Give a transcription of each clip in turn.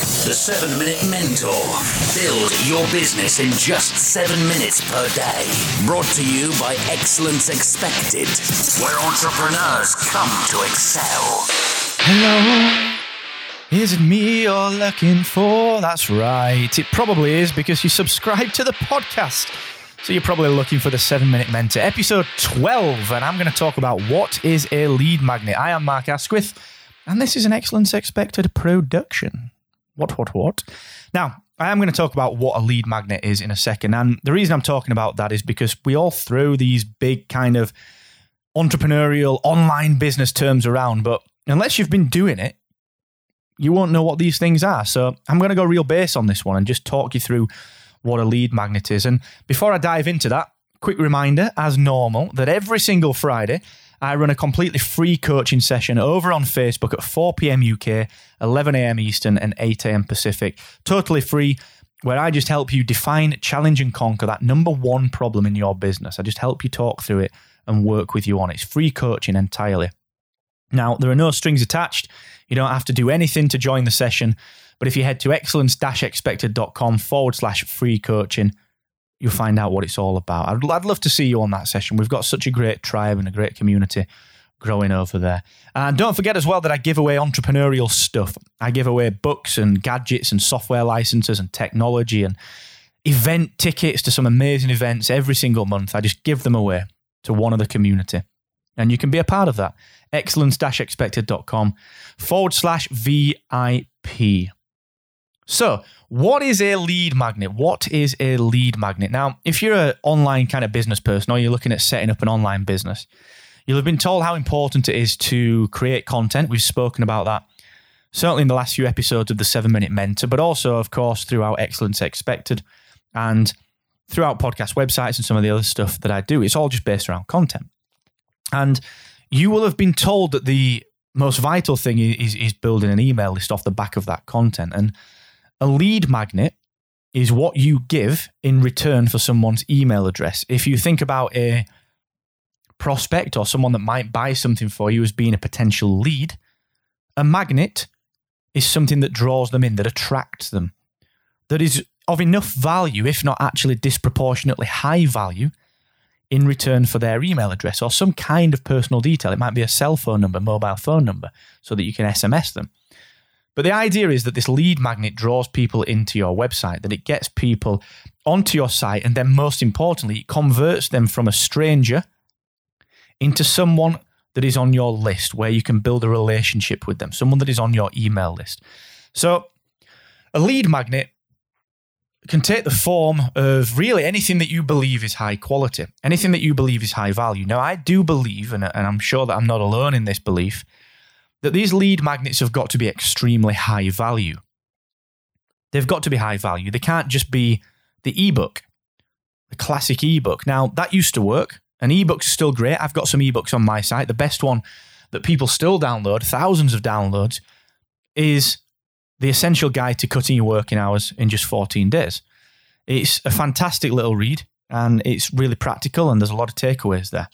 The 7 Minute Mentor. Build your business in just 7 minutes per day. Brought to you by Excellence Expected, where entrepreneurs come to excel. Hello. Is it me you're looking for? That's right. It probably is because you subscribe to the podcast. So you're probably looking for the 7 Minute Mentor, episode 12, and I'm going to talk about what is a lead magnet. I am Mark Asquith, and this is an Excellence Expected production. What, what, what? Now, I am going to talk about what a lead magnet is in a second. And the reason I'm talking about that is because we all throw these big kind of entrepreneurial online business terms around, but unless you've been doing it, you won't know what these things are. So I'm going to go real base on this one and just talk you through what a lead magnet is. And before I dive into that, quick reminder, as normal, that every single Friday, I run a completely free coaching session over on Facebook at 4 p.m. UK, 11 a.m. Eastern, and 8 a.m. Pacific. Totally free, where I just help you define, challenge, and conquer that number one problem in your business. I just help you talk through it and work with you on it. It's free coaching entirely. Now, there are no strings attached. You don't have to do anything to join the session. But if you head to excellence expected.com forward slash free coaching, you'll find out what it's all about. I'd, I'd love to see you on that session. We've got such a great tribe and a great community growing over there. And don't forget as well that I give away entrepreneurial stuff. I give away books and gadgets and software licenses and technology and event tickets to some amazing events every single month. I just give them away to one of the community. And you can be a part of that. Excellence expected.com forward slash VIP. So, what is a lead magnet? What is a lead magnet? Now, if you're an online kind of business person or you're looking at setting up an online business, you'll have been told how important it is to create content. We've spoken about that certainly in the last few episodes of the seven minute mentor, but also, of course, throughout Excellence Expected and throughout podcast websites and some of the other stuff that I do. It's all just based around content. And you will have been told that the most vital thing is, is building an email list off the back of that content. And a lead magnet is what you give in return for someone's email address. If you think about a prospect or someone that might buy something for you as being a potential lead, a magnet is something that draws them in, that attracts them, that is of enough value, if not actually disproportionately high value, in return for their email address or some kind of personal detail. It might be a cell phone number, mobile phone number, so that you can SMS them. But the idea is that this lead magnet draws people into your website, that it gets people onto your site, and then most importantly, it converts them from a stranger into someone that is on your list where you can build a relationship with them, someone that is on your email list. So, a lead magnet can take the form of really anything that you believe is high quality, anything that you believe is high value. Now, I do believe, and, and I'm sure that I'm not alone in this belief, that these lead magnets have got to be extremely high value. They've got to be high value. They can't just be the ebook, the classic ebook. Now, that used to work. An ebook's are still great. I've got some ebooks on my site. The best one that people still download, thousands of downloads, is the Essential Guide to Cutting Your Working Hours in Just 14 Days. It's a fantastic little read and it's really practical and there's a lot of takeaways there.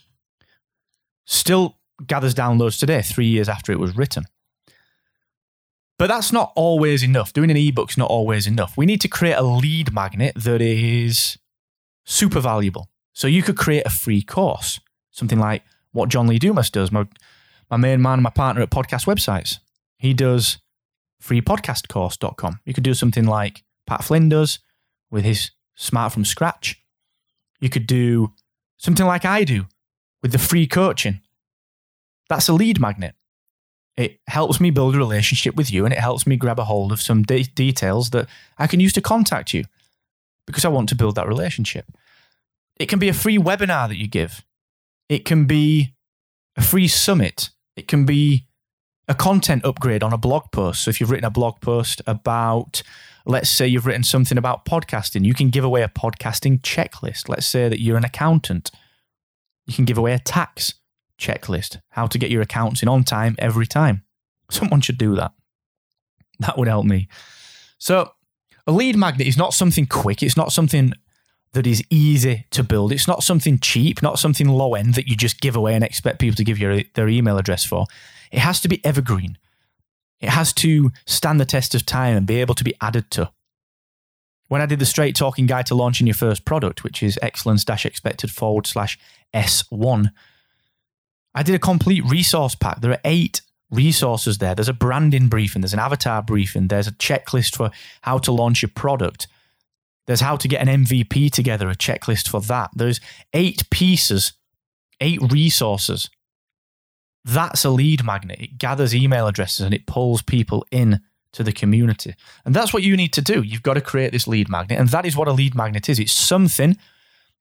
Still gathers downloads today, three years after it was written. But that's not always enough. Doing an ebook's not always enough. We need to create a lead magnet that is super valuable. So you could create a free course, something like what John Lee Dumas does, my, my main man, my partner at podcast websites. He does freepodcastcourse.com. You could do something like Pat Flynn does with his Smart from Scratch. You could do something like I do with the free coaching. That's a lead magnet. It helps me build a relationship with you and it helps me grab a hold of some de- details that I can use to contact you because I want to build that relationship. It can be a free webinar that you give, it can be a free summit, it can be a content upgrade on a blog post. So if you've written a blog post about, let's say you've written something about podcasting, you can give away a podcasting checklist. Let's say that you're an accountant You can give away a tax checklist, how to get your accounts in on time every time. Someone should do that. That would help me. So, a lead magnet is not something quick, it's not something that is easy to build. It's not something cheap, not something low end that you just give away and expect people to give you their email address for. It has to be evergreen. It has to stand the test of time and be able to be added to. When I did the straight talking guide to launching your first product, which is excellence expected forward slash S1, I did a complete resource pack. There are eight resources there. There's a branding briefing, there's an avatar briefing, there's a checklist for how to launch your product, there's how to get an MVP together, a checklist for that. There's eight pieces, eight resources. That's a lead magnet. It gathers email addresses and it pulls people in to the community. And that's what you need to do. You've got to create this lead magnet. And that is what a lead magnet is. It's something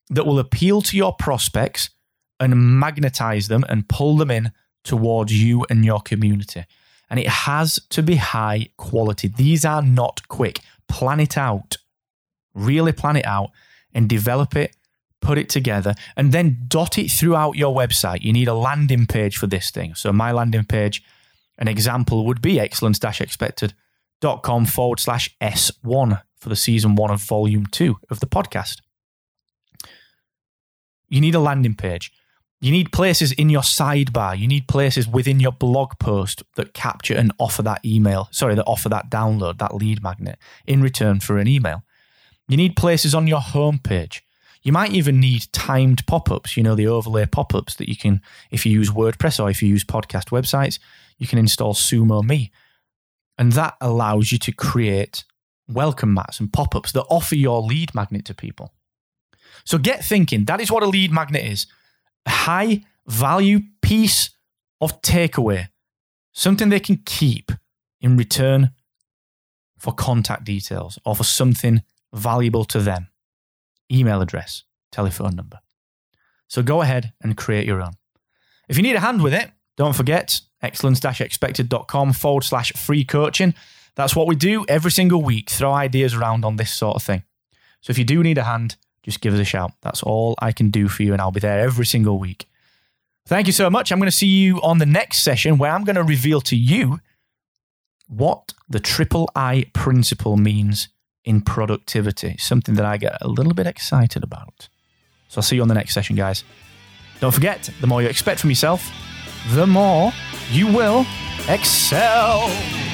that will appeal to your prospects and magnetize them and pull them in towards you and your community. And it has to be high quality. These are not quick. Plan it out. Really plan it out and develop it, put it together, and then dot it throughout your website. You need a landing page for this thing. So, my landing page, an example would be excellence expected.com forward slash S1 for the season one of volume two of the podcast. You need a landing page. You need places in your sidebar. You need places within your blog post that capture and offer that email, sorry, that offer that download, that lead magnet in return for an email. You need places on your homepage. You might even need timed pop ups, you know, the overlay pop ups that you can, if you use WordPress or if you use podcast websites, you can install Sumo Me. And that allows you to create welcome mats and pop ups that offer your lead magnet to people. So get thinking. That is what a lead magnet is high value piece of takeaway, something they can keep in return for contact details or for something valuable to them email address, telephone number. So go ahead and create your own. If you need a hand with it, don't forget excellence expected.com forward slash free coaching. That's what we do every single week, throw ideas around on this sort of thing. So if you do need a hand, just give us a shout. That's all I can do for you, and I'll be there every single week. Thank you so much. I'm going to see you on the next session where I'm going to reveal to you what the triple I principle means in productivity, something that I get a little bit excited about. So I'll see you on the next session, guys. Don't forget, the more you expect from yourself, the more you will excel.